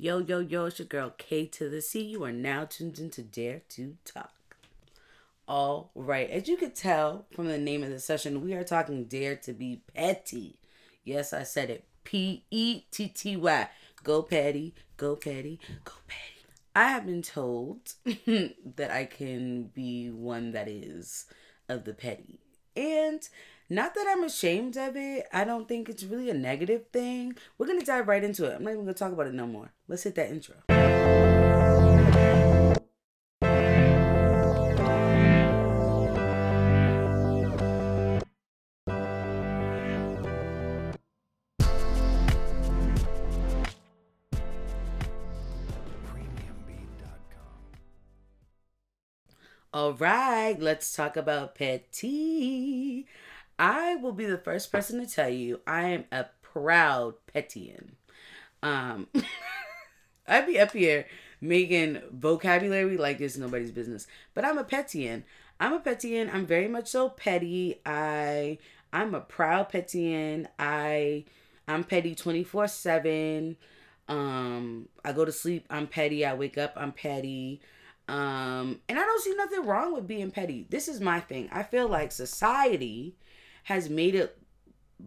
Yo, yo, yo, it's your girl K to the C. You are now tuned into Dare to Talk. All right, as you could tell from the name of the session, we are talking Dare to be Petty. Yes, I said it. P E T T Y. Go Petty, go Petty, go Petty. I have been told that I can be one that is of the petty. And not that I'm ashamed of it. I don't think it's really a negative thing. We're going to dive right into it. I'm not even going to talk about it no more. Let's hit that intro. All right, let's talk about petty. I will be the first person to tell you I am a proud Pettian. Um, I'd be up here making vocabulary like it's nobody's business, but I'm a Pettian. I'm a Pettian. I'm very much so petty. I I'm a proud Pettian. I I'm petty 24 seven. Um, I go to sleep. I'm petty. I wake up. I'm petty. Um, and I don't see nothing wrong with being petty. This is my thing. I feel like society has made it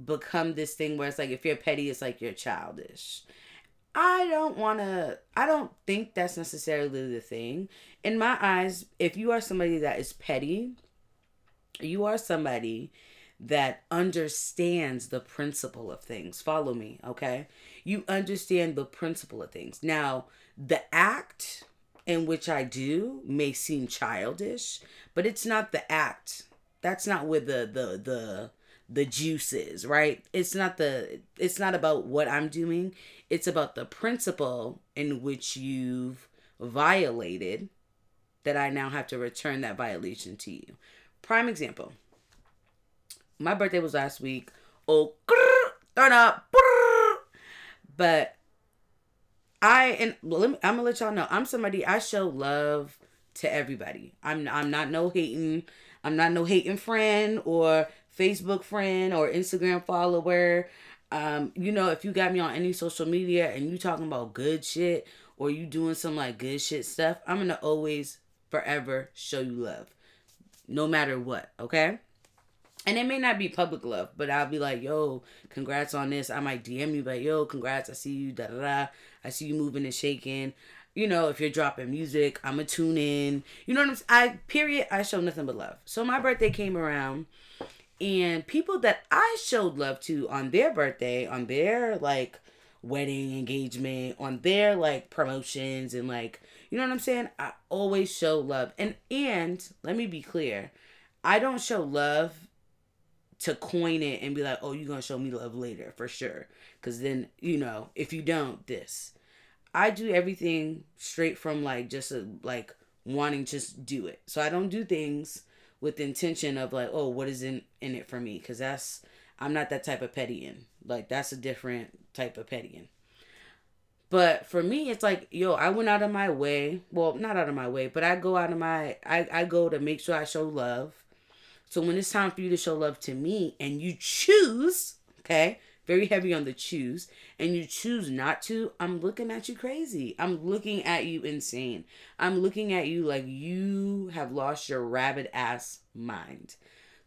become this thing where it's like if you're petty, it's like you're childish. I don't want to, I don't think that's necessarily the thing. In my eyes, if you are somebody that is petty, you are somebody that understands the principle of things. Follow me, okay? You understand the principle of things. Now, the act in which I do may seem childish, but it's not the act that's not where the the the the juice is, right? It's not the it's not about what I'm doing. It's about the principle in which you've violated that I now have to return that violation to you. Prime example. My birthday was last week. Oh, turn up. But I and let me, I'm gonna let y'all know I'm somebody I show love to everybody. I'm I'm not no hating. I'm not no hating friend or Facebook friend or Instagram follower. Um, you know, if you got me on any social media and you talking about good shit or you doing some like good shit stuff, I'm gonna always forever show you love. No matter what, okay? And it may not be public love, but I'll be like, yo, congrats on this. I might DM you, but yo, congrats. I see you, da da da. I see you moving and shaking you know, if you're dropping music, I'm a tune in. You know what I'm saying? I period, I show nothing but love. So my birthday came around and people that I showed love to on their birthday, on their like wedding engagement, on their like promotions and like you know what I'm saying? I always show love. And and let me be clear. I don't show love to coin it and be like, "Oh, you're going to show me love later for sure." Cuz then, you know, if you don't, this I do everything straight from like just a, like wanting just do it. So I don't do things with intention of like, oh, what is in in it for me? Because that's I'm not that type of pettying. Like that's a different type of pettying. But for me, it's like, yo, I went out of my way. Well, not out of my way, but I go out of my I, I go to make sure I show love. So when it's time for you to show love to me and you choose, okay, very heavy on the choose, and you choose not to, I'm looking at you crazy. I'm looking at you insane. I'm looking at you like you have lost your rabid ass mind.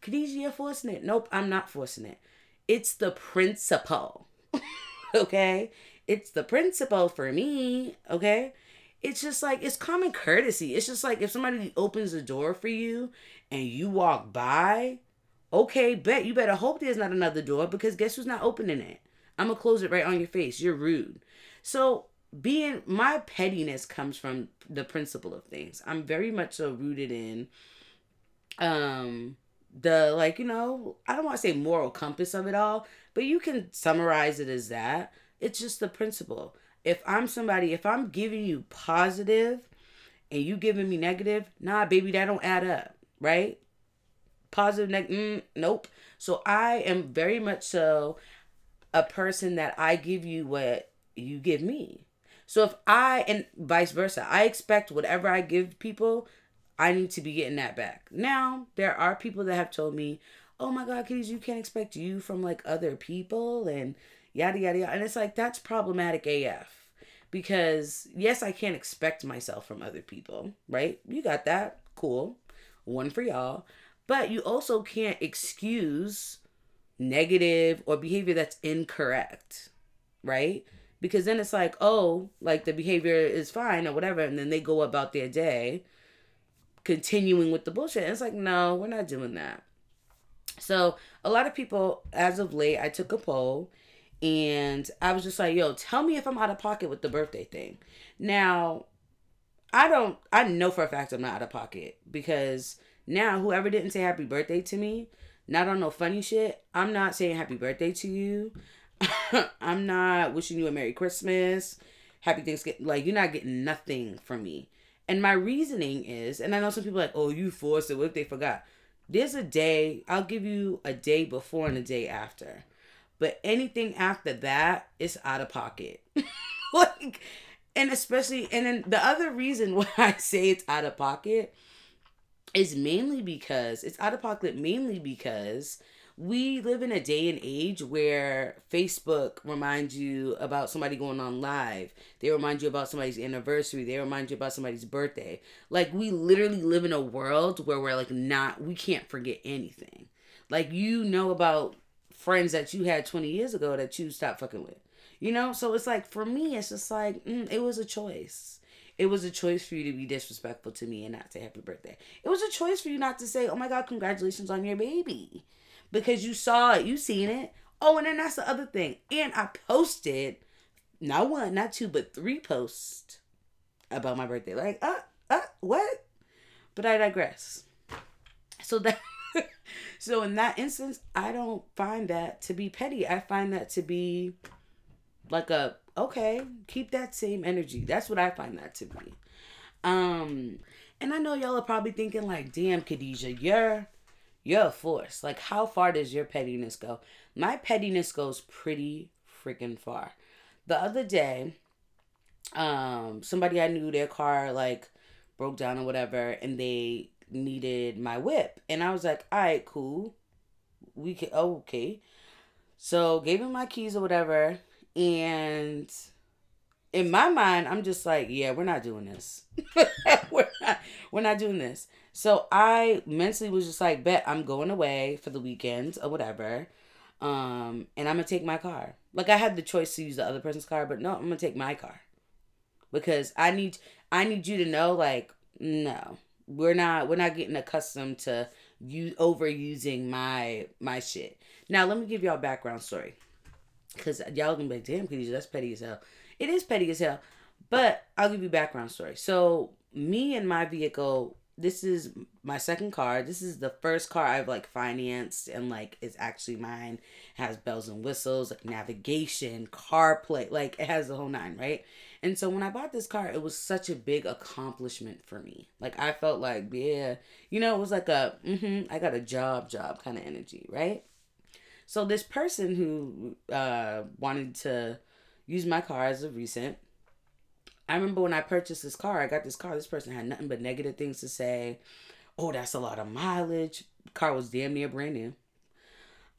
Khadijah, forcing it. Nope, I'm not forcing it. It's the principle. okay? It's the principle for me. Okay? It's just like it's common courtesy. It's just like if somebody opens the door for you and you walk by, Okay, bet you better hope there's not another door because guess who's not opening it? I'm gonna close it right on your face. You're rude. So being my pettiness comes from the principle of things. I'm very much so rooted in um the like, you know, I don't want to say moral compass of it all, but you can summarize it as that. It's just the principle. If I'm somebody, if I'm giving you positive and you giving me negative, nah, baby, that don't add up, right? Positive neg- mm, nope so i am very much so a person that i give you what you give me so if i and vice versa i expect whatever i give people i need to be getting that back now there are people that have told me oh my god kiddies, you can't expect you from like other people and yada yada yada and it's like that's problematic af because yes, I can't expect myself from other people, right? You got that. Cool. One for y'all. But you also can't excuse negative or behavior that's incorrect, right? Because then it's like, oh, like the behavior is fine or whatever, and then they go about their day continuing with the bullshit. And it's like, no, we're not doing that. So a lot of people, as of late, I took a poll and I was just like, yo, tell me if I'm out of pocket with the birthday thing. Now, I don't, I know for a fact I'm not out of pocket because now whoever didn't say happy birthday to me, not on no funny shit, I'm not saying happy birthday to you. I'm not wishing you a Merry Christmas, Happy Thanksgiving. Like, you're not getting nothing from me. And my reasoning is, and I know some people like, oh, you forced it. What if they forgot? There's a day, I'll give you a day before and a day after. But anything after that is out of pocket. like, and especially, and then the other reason why I say it's out of pocket is mainly because it's out of pocket, mainly because we live in a day and age where Facebook reminds you about somebody going on live. They remind you about somebody's anniversary. They remind you about somebody's birthday. Like we literally live in a world where we're like not we can't forget anything. Like you know about friends that you had 20 years ago that you stopped fucking with. You know? So it's like for me it's just like mm, it was a choice. It was a choice for you to be disrespectful to me and not say happy birthday. It was a choice for you not to say, "Oh my god, congratulations on your baby." because you saw it, you seen it. Oh, and then that's the other thing. And I posted not one, not two, but three posts about my birthday. Like, uh, uh, what? But I digress. So that so in that instance, I don't find that to be petty. I find that to be like a okay, keep that same energy. That's what I find that to be. Um, and I know y'all are probably thinking like, damn, Khadijah, you're you're a force. Like, how far does your pettiness go? My pettiness goes pretty freaking far. The other day, um, somebody I knew their car like broke down or whatever, and they needed my whip, and I was like, all right, cool, we can, okay. So gave him my keys or whatever, and in my mind, I'm just like, yeah, we're not doing this. we're not, we're not doing this. So I mentally was just like, bet I'm going away for the weekend or whatever. Um, and I'm gonna take my car. Like I had the choice to use the other person's car, but no, I'm gonna take my car. Because I need I need you to know, like, no. We're not we're not getting accustomed to you overusing my my shit. Now let me give y'all a background story. Cause y'all gonna be like, damn, Khadijah, that's petty as hell. It is petty as hell. But I'll give you background story. So me and my vehicle this is my second car. This is the first car I've like financed and like it's actually mine. It has bells and whistles, like navigation, CarPlay, like it has the whole nine, right? And so when I bought this car, it was such a big accomplishment for me. Like I felt like, yeah, you know, it was like a mm-hmm, I got a job, job kind of energy, right? So this person who uh wanted to use my car as a recent I remember when I purchased this car, I got this car. This person had nothing but negative things to say. Oh, that's a lot of mileage. Car was damn near brand new.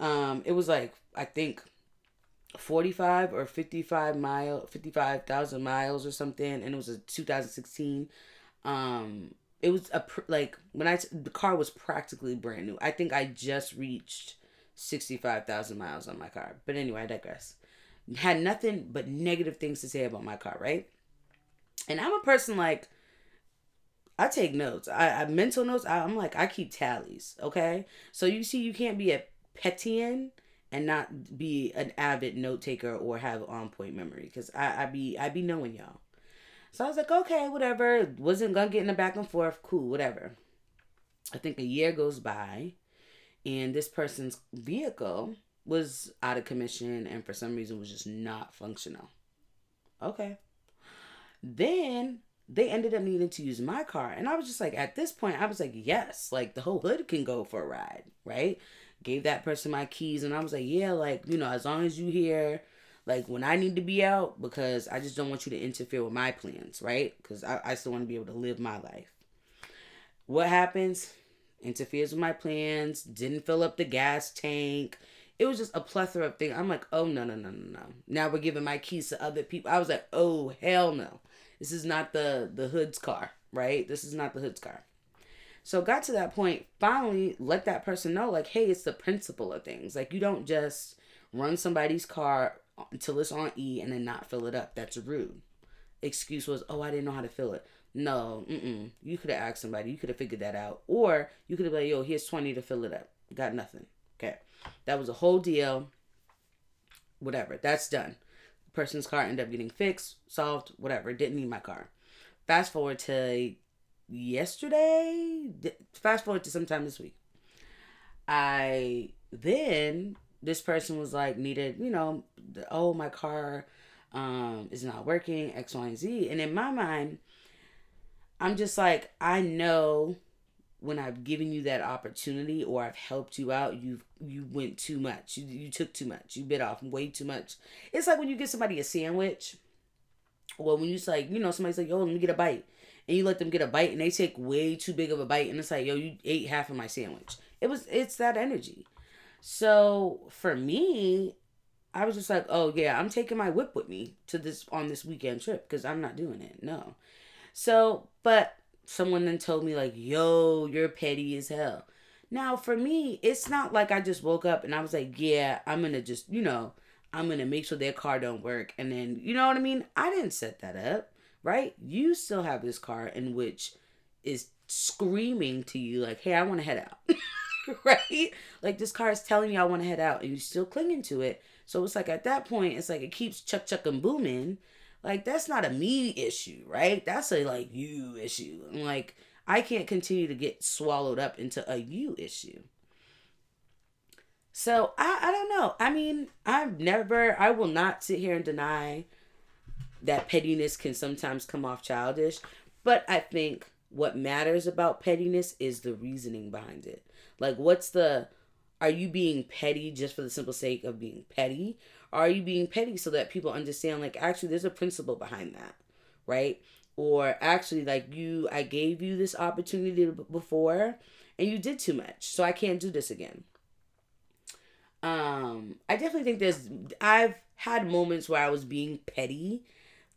Um, it was like I think 45 or 55 mile 55,000 miles or something and it was a 2016 um it was a like when I the car was practically brand new I think I just reached 65,000 miles on my car but anyway I digress had nothing but negative things to say about my car right and I'm a person like I take notes. I, I mental notes. I, am like I keep tallies. Okay, so you see, you can't be a pettian and not be an avid note taker or have on point memory because I I be I be knowing y'all. So I was like, okay, whatever. Wasn't gonna get in the back and forth. Cool, whatever. I think a year goes by, and this person's vehicle was out of commission and for some reason was just not functional. Okay. Then they ended up needing to use my car. And I was just like, at this point, I was like, yes, like the whole hood can go for a ride, right? Gave that person my keys. And I was like, yeah, like, you know, as long as you here, like when I need to be out, because I just don't want you to interfere with my plans, right? Because I, I still want to be able to live my life. What happens? Interferes with my plans, didn't fill up the gas tank, it was just a plethora of things. I'm like, oh no, no, no, no, no. Now we're giving my keys to other people. I was like, oh hell no. This is not the the hood's car, right? This is not the hood's car. So got to that point, finally let that person know, like, hey, it's the principle of things. Like you don't just run somebody's car until it's on E and then not fill it up. That's rude. Excuse was, oh, I didn't know how to fill it. No, mm-mm. You could have asked somebody. You could have figured that out. Or you could have like, yo, here's 20 to fill it up. Got nothing. Okay. That was a whole deal. Whatever. That's done. The person's car ended up getting fixed, solved, whatever. Didn't need my car. Fast forward to yesterday. Fast forward to sometime this week. I then this person was like needed, you know, oh my car um is not working, X, Y, and Z. And in my mind, I'm just like, I know when I've given you that opportunity or I've helped you out, you you went too much. You you took too much. You bit off way too much. It's like when you get somebody a sandwich. Well, when you like, you know, somebody's like, yo, let me get a bite. And you let them get a bite and they take way too big of a bite and it's like, yo, you ate half of my sandwich. It was it's that energy. So for me, I was just like, oh yeah, I'm taking my whip with me to this on this weekend trip because I'm not doing it. No. So, but someone then told me like, yo, you're petty as hell. Now for me, it's not like I just woke up and I was like, yeah, I'm gonna just, you know, I'm gonna make sure their car don't work and then you know what I mean? I didn't set that up, right? You still have this car in which is screaming to you like, hey, I wanna head out. right? Like this car is telling you I want to head out and you're still clinging to it. So it's like at that point, it's like it keeps chuck chuck and booming. Like that's not a me issue, right? That's a like you issue. And like I can't continue to get swallowed up into a you issue. So I, I don't know. I mean, I've never I will not sit here and deny that pettiness can sometimes come off childish, but I think what matters about pettiness is the reasoning behind it. Like, what's the. Are you being petty just for the simple sake of being petty? Are you being petty so that people understand, like, actually, there's a principle behind that, right? Or actually, like, you, I gave you this opportunity before and you did too much, so I can't do this again. Um, I definitely think there's, I've had moments where I was being petty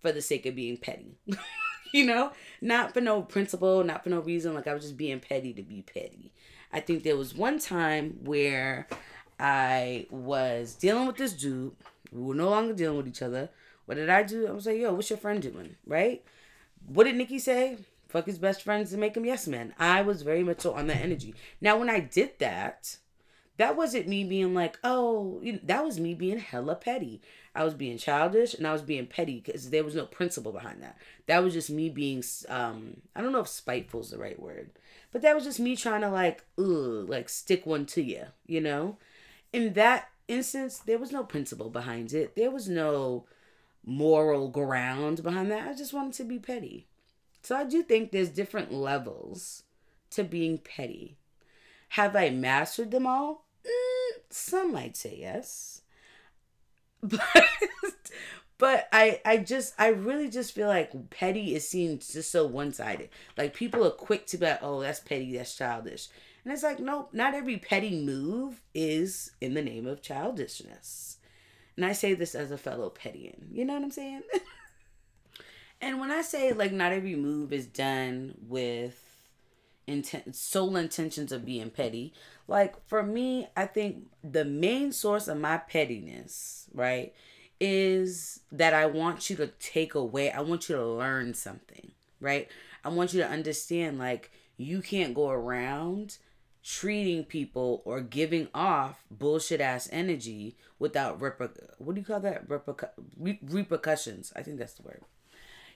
for the sake of being petty. you know, not for no principle, not for no reason. Like I was just being petty to be petty. I think there was one time where I was dealing with this dude. We were no longer dealing with each other. What did I do? I was like, yo, what's your friend doing? Right? What did Nikki say? Fuck his best friends and make him yes man. I was very much so on that energy. Now, when I did that, that wasn't me being like, oh, that was me being hella petty. I was being childish and I was being petty because there was no principle behind that. That was just me being, um, I don't know if spiteful is the right word, but that was just me trying to like, ugh, like stick one to you, you know? In that instance, there was no principle behind it. There was no moral ground behind that. I just wanted to be petty. So I do think there's different levels to being petty. Have I mastered them all? Mm, some might say yes. But but I I just I really just feel like petty is seen just so one sided. Like people are quick to be like, oh, that's petty, that's childish. And it's like, nope, not every petty move is in the name of childishness. And I say this as a fellow Pettian. You know what I'm saying? and when I say like not every move is done with intent sole intentions of being petty, like for me, I think the main source of my pettiness, right, is that I want you to take away, I want you to learn something, right? I want you to understand like you can't go around treating people or giving off bullshit ass energy without reper what do you call that Repercu- re- repercussions i think that's the word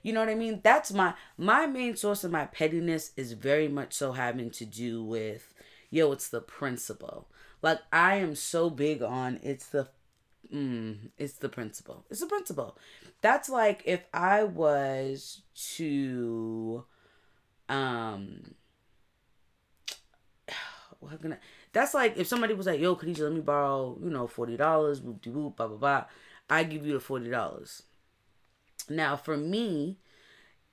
you know what i mean that's my my main source of my pettiness is very much so having to do with yo, it's the principle. Like I am so big on it's the mm, it's the principle. It's the principle. That's like if I was to um what can I that's like if somebody was like, yo, could you let me borrow, you know, forty dollars, blah blah blah. I give you the forty dollars. Now for me,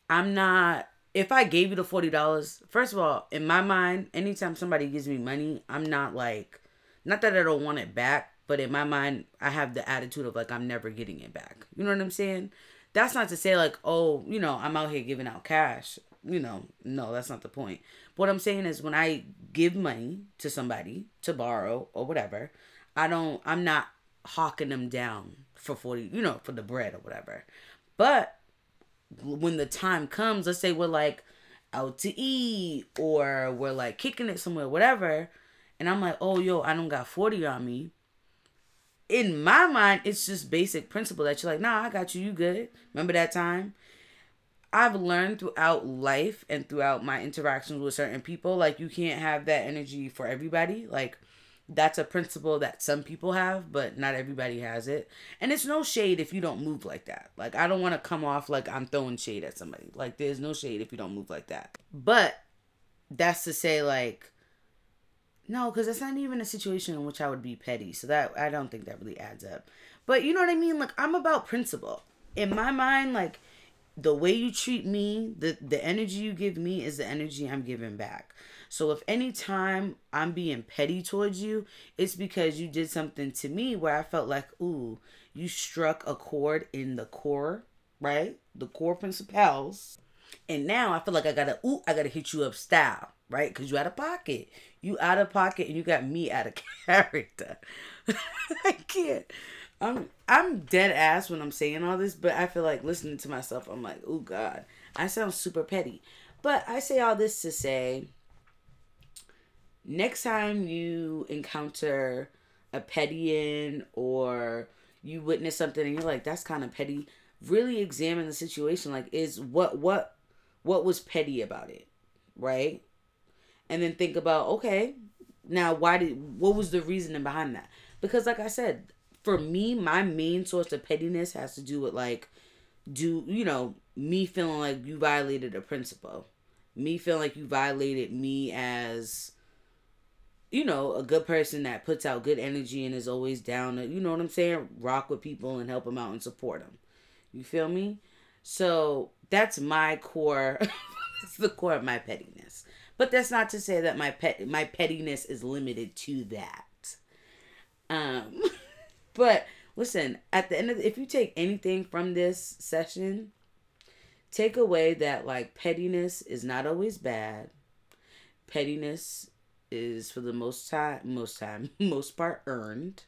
I'm not if I gave you the forty dollars, first of all, in my mind, anytime somebody gives me money, I'm not like, not that I don't want it back, but in my mind, I have the attitude of like I'm never getting it back. You know what I'm saying? That's not to say like, oh, you know, I'm out here giving out cash. You know, no, that's not the point. What I'm saying is when I give money to somebody to borrow or whatever, I don't I'm not hawking them down for 40, you know, for the bread or whatever. But when the time comes, let's say we're like out to eat or we're like kicking it somewhere, whatever, and I'm like, oh, yo, I don't got 40 on me. In my mind, it's just basic principle that you're like, nah, I got you, you good. Remember that time? I've learned throughout life and throughout my interactions with certain people, like, you can't have that energy for everybody. Like, that's a principle that some people have, but not everybody has it. And it's no shade if you don't move like that. Like, I don't want to come off like I'm throwing shade at somebody. Like, there's no shade if you don't move like that. But that's to say, like, no, because that's not even a situation in which I would be petty. So that, I don't think that really adds up. But you know what I mean? Like, I'm about principle. In my mind, like, the way you treat me, the, the energy you give me is the energy I'm giving back. So if any time I'm being petty towards you, it's because you did something to me where I felt like, ooh, you struck a chord in the core, right? The core principles. And now I feel like I gotta, ooh, I gotta hit you up style, right? Because you out of pocket. You out of pocket and you got me out of character. I can't. I'm I'm dead ass when I'm saying all this, but I feel like listening to myself, I'm like, oh God, I sound super petty. But I say all this to say next time you encounter a petty or you witness something and you're like that's kind of petty really examine the situation like is what what what was petty about it right and then think about okay now why did what was the reasoning behind that because like i said for me my main source of pettiness has to do with like do you know me feeling like you violated a principle me feeling like you violated me as you know, a good person that puts out good energy and is always down to, you know what I'm saying, rock with people and help them out and support them. You feel me? So that's my core. that's the core of my pettiness. But that's not to say that my pet my pettiness is limited to that. Um, but listen, at the end of the, if you take anything from this session, take away that like pettiness is not always bad. Pettiness is for the most time most time most part earned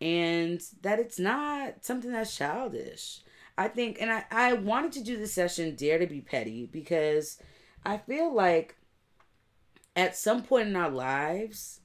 and that it's not something that's childish i think and i i wanted to do this session dare to be petty because i feel like at some point in our lives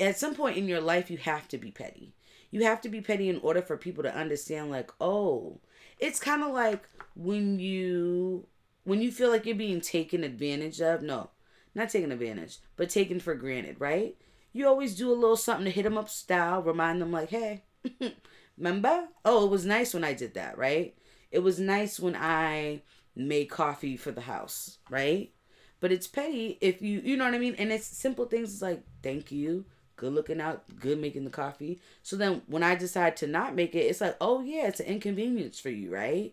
at some point in your life you have to be petty you have to be petty in order for people to understand like oh it's kind of like when you when you feel like you're being taken advantage of no not taken advantage, but taken for granted, right? You always do a little something to hit them up style, remind them like, hey, remember? Oh, it was nice when I did that, right? It was nice when I made coffee for the house, right? But it's petty if you, you know what I mean? And it's simple things it's like, thank you, good looking out, good making the coffee. So then when I decide to not make it, it's like, oh yeah, it's an inconvenience for you, right?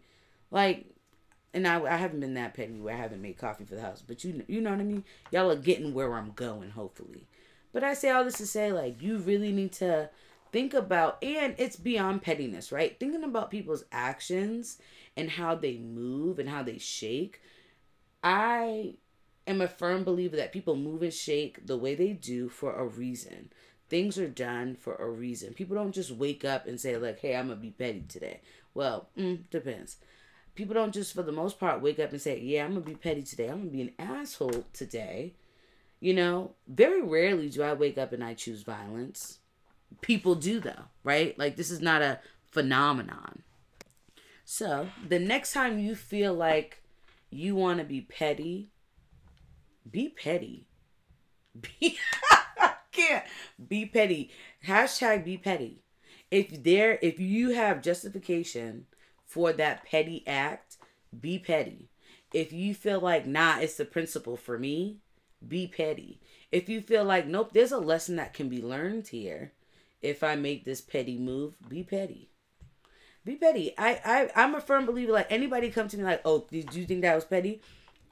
Like and I, I haven't been that petty where I haven't made coffee for the house, but you you know what I mean. Y'all are getting where I'm going, hopefully. But I say all this to say, like, you really need to think about, and it's beyond pettiness, right? Thinking about people's actions and how they move and how they shake. I am a firm believer that people move and shake the way they do for a reason. Things are done for a reason. People don't just wake up and say, like, hey, I'm going to be petty today. Well, mm, depends people don't just for the most part wake up and say, "Yeah, I'm gonna be petty today. I'm gonna be an asshole today." You know, very rarely do I wake up and I choose violence. People do though, right? Like this is not a phenomenon. So, the next time you feel like you want to be petty, be petty. Be I can't be petty. Hashtag be petty. If there if you have justification for that petty act, be petty. If you feel like, nah, it's the principle for me, be petty. If you feel like, nope, there's a lesson that can be learned here. If I make this petty move, be petty. Be petty. I, I I'm a firm believer. Like anybody come to me like, oh, did you think that was petty?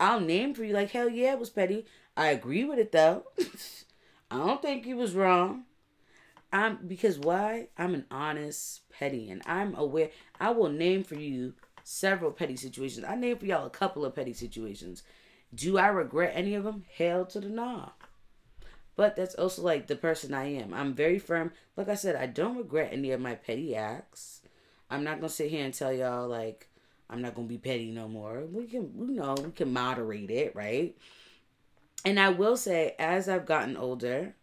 I'll name for you like, hell yeah, it was petty. I agree with it though. I don't think you was wrong. I'm because why? I'm an honest petty and I'm aware I will name for you several petty situations. I named for y'all a couple of petty situations. Do I regret any of them? Hell to the nah. But that's also like the person I am. I'm very firm. Like I said, I don't regret any of my petty acts. I'm not gonna sit here and tell y'all like I'm not gonna be petty no more. We can, you know, we can moderate it, right? And I will say, as I've gotten older,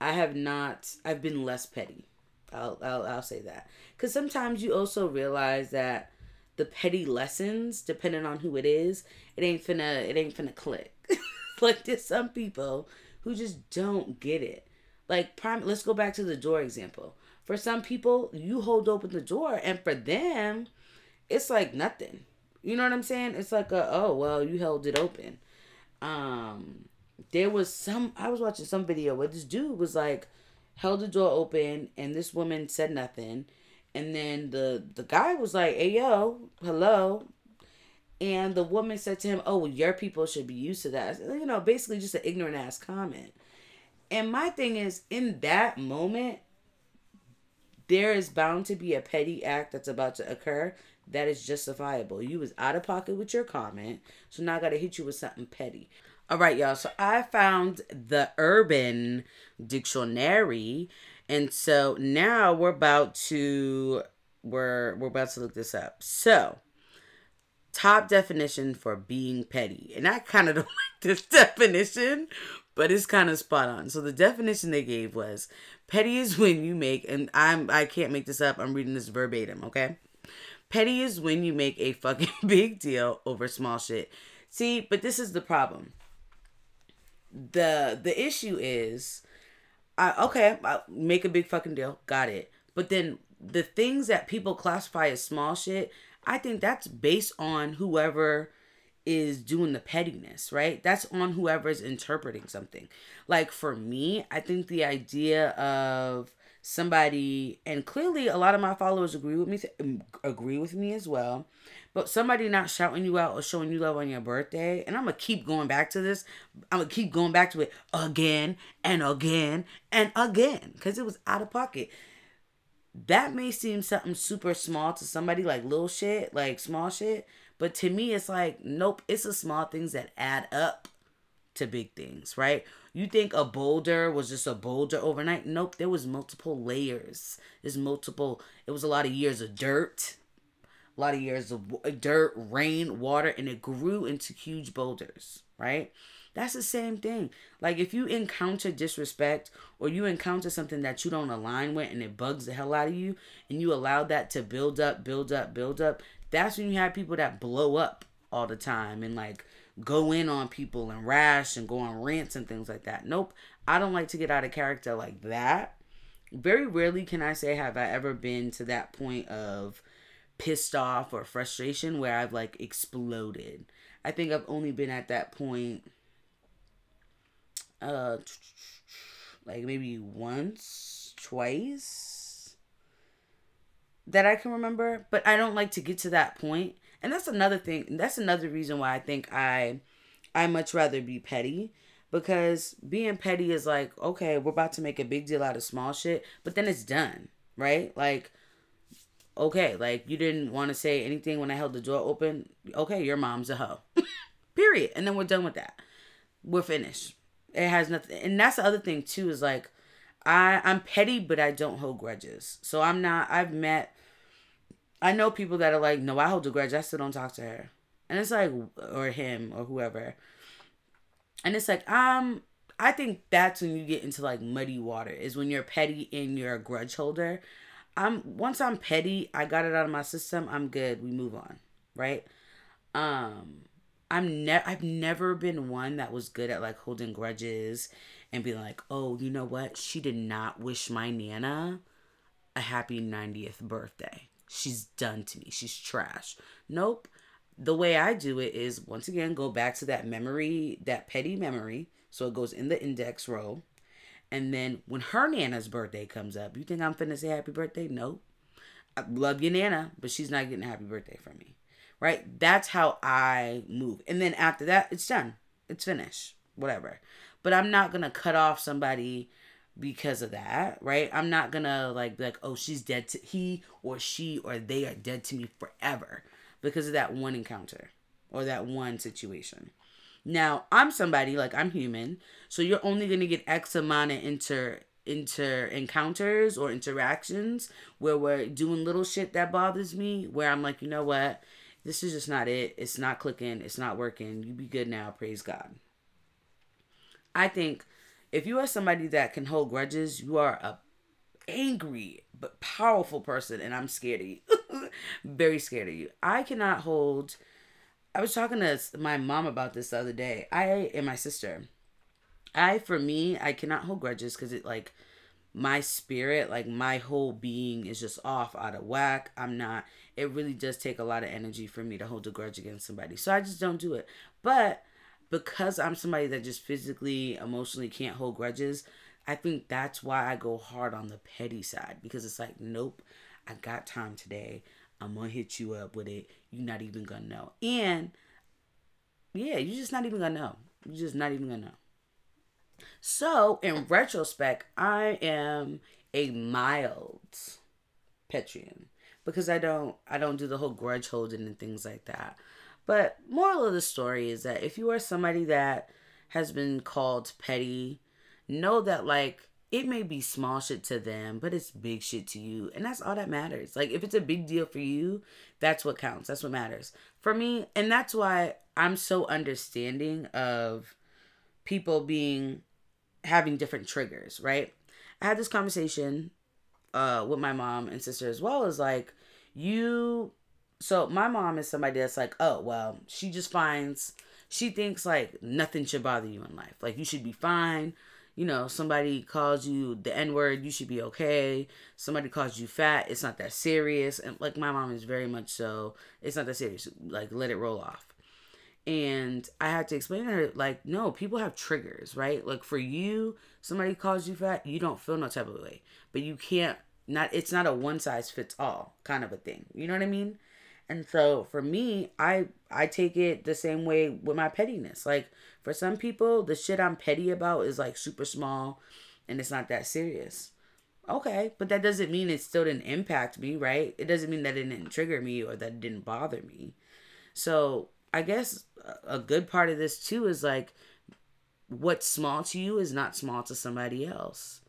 I have not. I've been less petty. I'll I'll, I'll say that because sometimes you also realize that the petty lessons, depending on who it is, it ain't finna it ain't finna click. like there's some people who just don't get it. Like prime. Let's go back to the door example. For some people, you hold open the door, and for them, it's like nothing. You know what I'm saying? It's like a oh well, you held it open. Um, there was some. I was watching some video where this dude was like held the door open, and this woman said nothing, and then the the guy was like, "Hey yo, hello." And the woman said to him, "Oh, well, your people should be used to that." You know, basically just an ignorant ass comment. And my thing is, in that moment, there is bound to be a petty act that's about to occur that is justifiable. You was out of pocket with your comment, so now I gotta hit you with something petty. All right, y'all. So I found the Urban Dictionary, and so now we're about to we're we're about to look this up. So top definition for being petty, and I kind of don't like this definition, but it's kind of spot on. So the definition they gave was petty is when you make, and I'm I can't make this up. I'm reading this verbatim. Okay Petty is when you make a fucking big deal over small shit. See, but this is the problem. The the issue is I okay, I make a big fucking deal. Got it. But then the things that people classify as small shit, I think that's based on whoever is doing the pettiness, right? That's on whoever's interpreting something. Like for me, I think the idea of somebody and clearly a lot of my followers agree with me agree with me as well. But somebody not shouting you out or showing you love on your birthday and i'm gonna keep going back to this i'm gonna keep going back to it again and again and again because it was out of pocket. That may seem something super small to somebody like little shit like small shit but to me it's like nope it's the small things that add up to big things right you think a boulder was just a boulder overnight? Nope, there was multiple layers. There's multiple. It was a lot of years of dirt, a lot of years of dirt, rain, water, and it grew into huge boulders. Right? That's the same thing. Like if you encounter disrespect or you encounter something that you don't align with and it bugs the hell out of you, and you allow that to build up, build up, build up. That's when you have people that blow up all the time and like go in on people and rash and go on rants and things like that. Nope. I don't like to get out of character like that. Very rarely can I say have I ever been to that point of pissed off or frustration where I've like exploded. I think I've only been at that point uh like maybe once, twice that I can remember, but I don't like to get to that point and that's another thing. That's another reason why I think I I much rather be petty because being petty is like, okay, we're about to make a big deal out of small shit, but then it's done, right? Like okay, like you didn't want to say anything when I held the door open. Okay, your mom's a hoe. Period. And then we're done with that. We're finished. It has nothing and that's the other thing too is like I I'm petty but I don't hold grudges. So I'm not I've met I know people that are like, no, I hold a grudge. I still don't talk to her. And it's like, or him or whoever. And it's like, um, I think that's when you get into like muddy water is when you're petty and you're a grudge holder. I'm once I'm petty, I got it out of my system. I'm good. We move on, right? Um, I'm ne- I've never been one that was good at like holding grudges and being like, oh, you know what? She did not wish my nana a happy 90th birthday she's done to me. She's trash. Nope. The way I do it is once again go back to that memory, that petty memory. So it goes in the index row. And then when her Nana's birthday comes up, you think I'm finna say happy birthday? Nope. I love your Nana, but she's not getting a happy birthday from me. Right? That's how I move. And then after that, it's done. It's finished. Whatever. But I'm not gonna cut off somebody because of that, right? I'm not gonna like be like, oh, she's dead to he or she or they are dead to me forever because of that one encounter or that one situation. Now, I'm somebody like I'm human, so you're only gonna get X amount of inter inter encounters or interactions where we're doing little shit that bothers me, where I'm like, you know what, this is just not it. It's not clicking. It's not working. You be good now. Praise God. I think if you are somebody that can hold grudges, you are a angry but powerful person, and I'm scared of you. Very scared of you. I cannot hold. I was talking to my mom about this the other day. I and my sister. I, for me, I cannot hold grudges because it like my spirit, like my whole being is just off out of whack. I'm not. It really does take a lot of energy for me to hold a grudge against somebody. So I just don't do it. But because I'm somebody that just physically, emotionally can't hold grudges, I think that's why I go hard on the petty side because it's like, nope, I got time today. I'm gonna hit you up with it. You're not even gonna know. And yeah, you're just not even gonna know. You're just not even gonna know. So in retrospect, I am a mild Pettian because I don't I don't do the whole grudge holding and things like that. But moral of the story is that if you are somebody that has been called petty, know that like it may be small shit to them, but it's big shit to you. And that's all that matters. Like if it's a big deal for you, that's what counts. That's what matters. For me, and that's why I'm so understanding of people being having different triggers, right? I had this conversation uh with my mom and sister as well as like you so my mom is somebody that's like, oh well, she just finds she thinks like nothing should bother you in life. Like you should be fine. You know, somebody calls you the N word, you should be okay. Somebody calls you fat, it's not that serious. And like my mom is very much so, it's not that serious. Like let it roll off. And I had to explain to her, like, no, people have triggers, right? Like for you, somebody calls you fat, you don't feel no type of way. But you can't not it's not a one size fits all kind of a thing. You know what I mean? And so for me, I I take it the same way with my pettiness. Like for some people, the shit I'm petty about is like super small and it's not that serious. Okay, but that doesn't mean it still didn't impact me, right? It doesn't mean that it didn't trigger me or that it didn't bother me. So I guess a good part of this too is like what's small to you is not small to somebody else.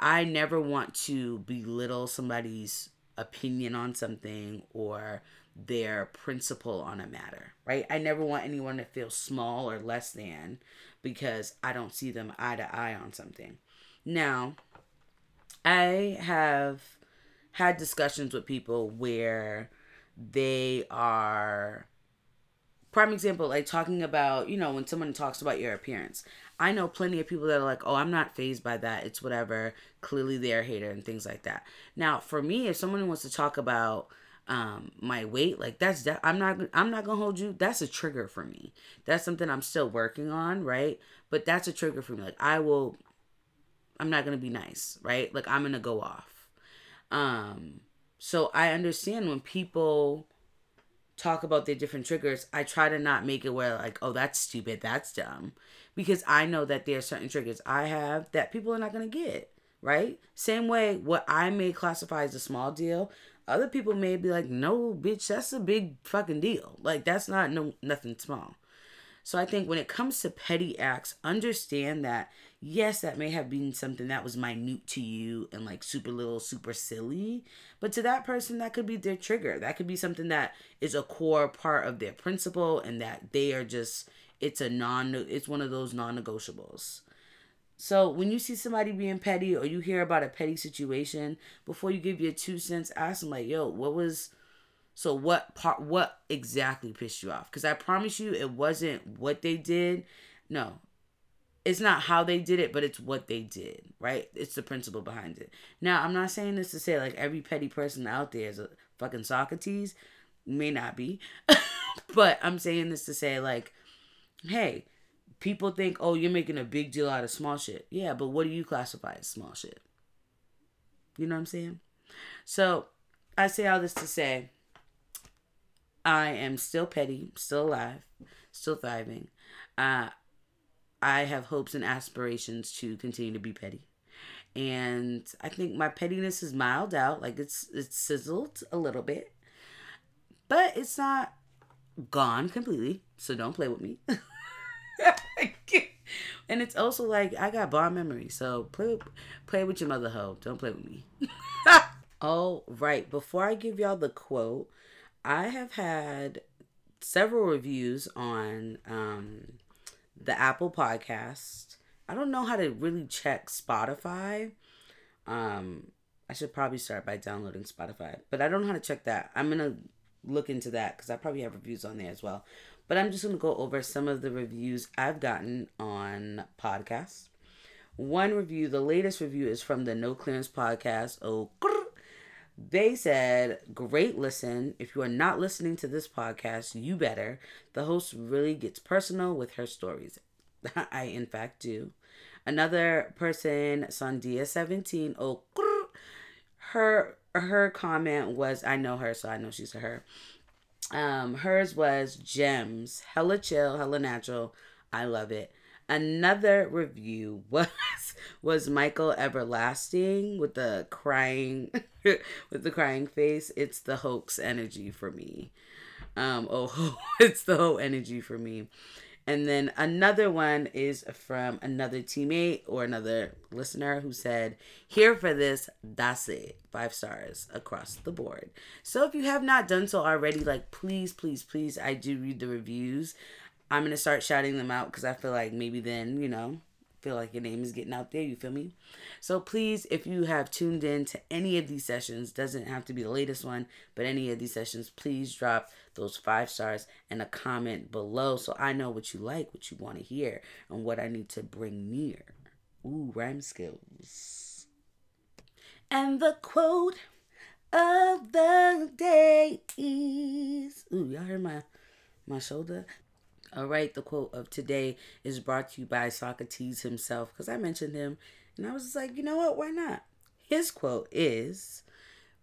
I never want to belittle somebody's opinion on something or their principle on a matter, right? I never want anyone to feel small or less than because I don't see them eye to eye on something. Now, I have had discussions with people where they are prime example like talking about you know when someone talks about your appearance i know plenty of people that are like oh i'm not phased by that it's whatever clearly they're a hater and things like that now for me if someone wants to talk about um my weight like that's that i'm not i'm not gonna hold you that's a trigger for me. That's something i'm still working on right? But that's a trigger for me like i will i'm not gonna be nice right? Like i'm gonna go off. Um so i understand when people talk about their different triggers i try to not make it where like oh that's stupid that's dumb. Because i know that there are certain triggers i have that people are not gonna get right? Same way what i may classify as a small deal other people may be like, no, bitch, that's a big fucking deal. Like that's not no nothing small. So I think when it comes to petty acts, understand that yes, that may have been something that was minute to you and like super little, super silly, but to that person that could be their trigger. That could be something that is a core part of their principle and that they are just it's a non it's one of those non-negotiables. So when you see somebody being petty or you hear about a petty situation, before you give your two cents, ask them like, "Yo, what was?" So what part? What exactly pissed you off? Because I promise you, it wasn't what they did. No, it's not how they did it, but it's what they did. Right? It's the principle behind it. Now, I'm not saying this to say like every petty person out there is a fucking Socrates. May not be, but I'm saying this to say like, hey people think, oh, you're making a big deal out of small shit. Yeah, but what do you classify as small shit? You know what I'm saying? So I say all this to say I am still petty, still alive, still thriving. Uh, I have hopes and aspirations to continue to be petty. and I think my pettiness is mild out. Like it's it's sizzled a little bit, but it's not gone completely. So don't play with me. and it's also like I got bond memory, so play play with your mother hoe. Don't play with me. oh right, before I give y'all the quote, I have had several reviews on um, the Apple Podcast. I don't know how to really check Spotify. Um, I should probably start by downloading Spotify, but I don't know how to check that. I'm gonna look into that because I probably have reviews on there as well. But I'm just gonna go over some of the reviews I've gotten on podcasts. One review, the latest review is from the No Clearance podcast. Oh, they said, Great listen. If you are not listening to this podcast, you better. The host really gets personal with her stories. I, in fact, do. Another person, Sandia17, oh, her her comment was, I know her, so I know she's a her. Um, hers was gems, hella chill, hella natural. I love it. Another review was was Michael Everlasting with the crying with the crying face. It's the hoax energy for me. Um oh it's the whole energy for me. And then another one is from another teammate or another listener who said, Here for this, that's it. Five stars across the board. So if you have not done so already, like please, please, please, I do read the reviews. I'm gonna start shouting them out because I feel like maybe then, you know, feel like your name is getting out there, you feel me? So please, if you have tuned in to any of these sessions, doesn't have to be the latest one, but any of these sessions, please drop those five stars and a comment below so I know what you like, what you want to hear, and what I need to bring near. Ooh, rhyme skills. And the quote of the day is Ooh, y'all heard my my shoulder? All right, the quote of today is brought to you by Socrates himself because I mentioned him and I was just like, you know what? Why not? His quote is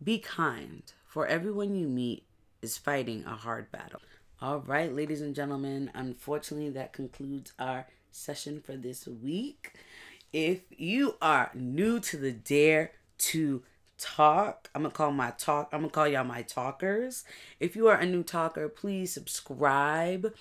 Be kind, for everyone you meet is fighting a hard battle. All right, ladies and gentlemen, unfortunately, that concludes our session for this week. If you are new to the Dare to Talk, I'm gonna call my talk, I'm gonna call y'all my talkers. If you are a new talker, please subscribe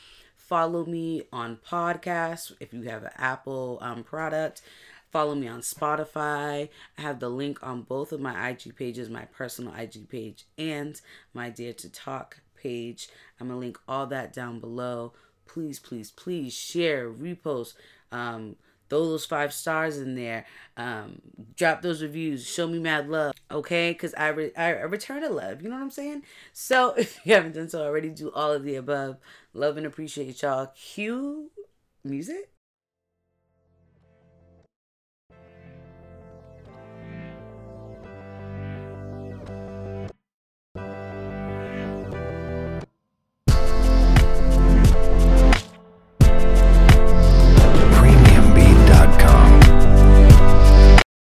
Follow me on podcasts if you have an Apple um, product. Follow me on Spotify. I have the link on both of my IG pages, my personal IG page and my Dare to Talk page. I'm going to link all that down below. Please, please, please share, repost, um, throw those five stars in there. Um, drop those reviews. Show me mad love, okay? Because I, re- I return to love. You know what I'm saying? So if you haven't done so already, do all of the above. Love and appreciate y'all. Cue music.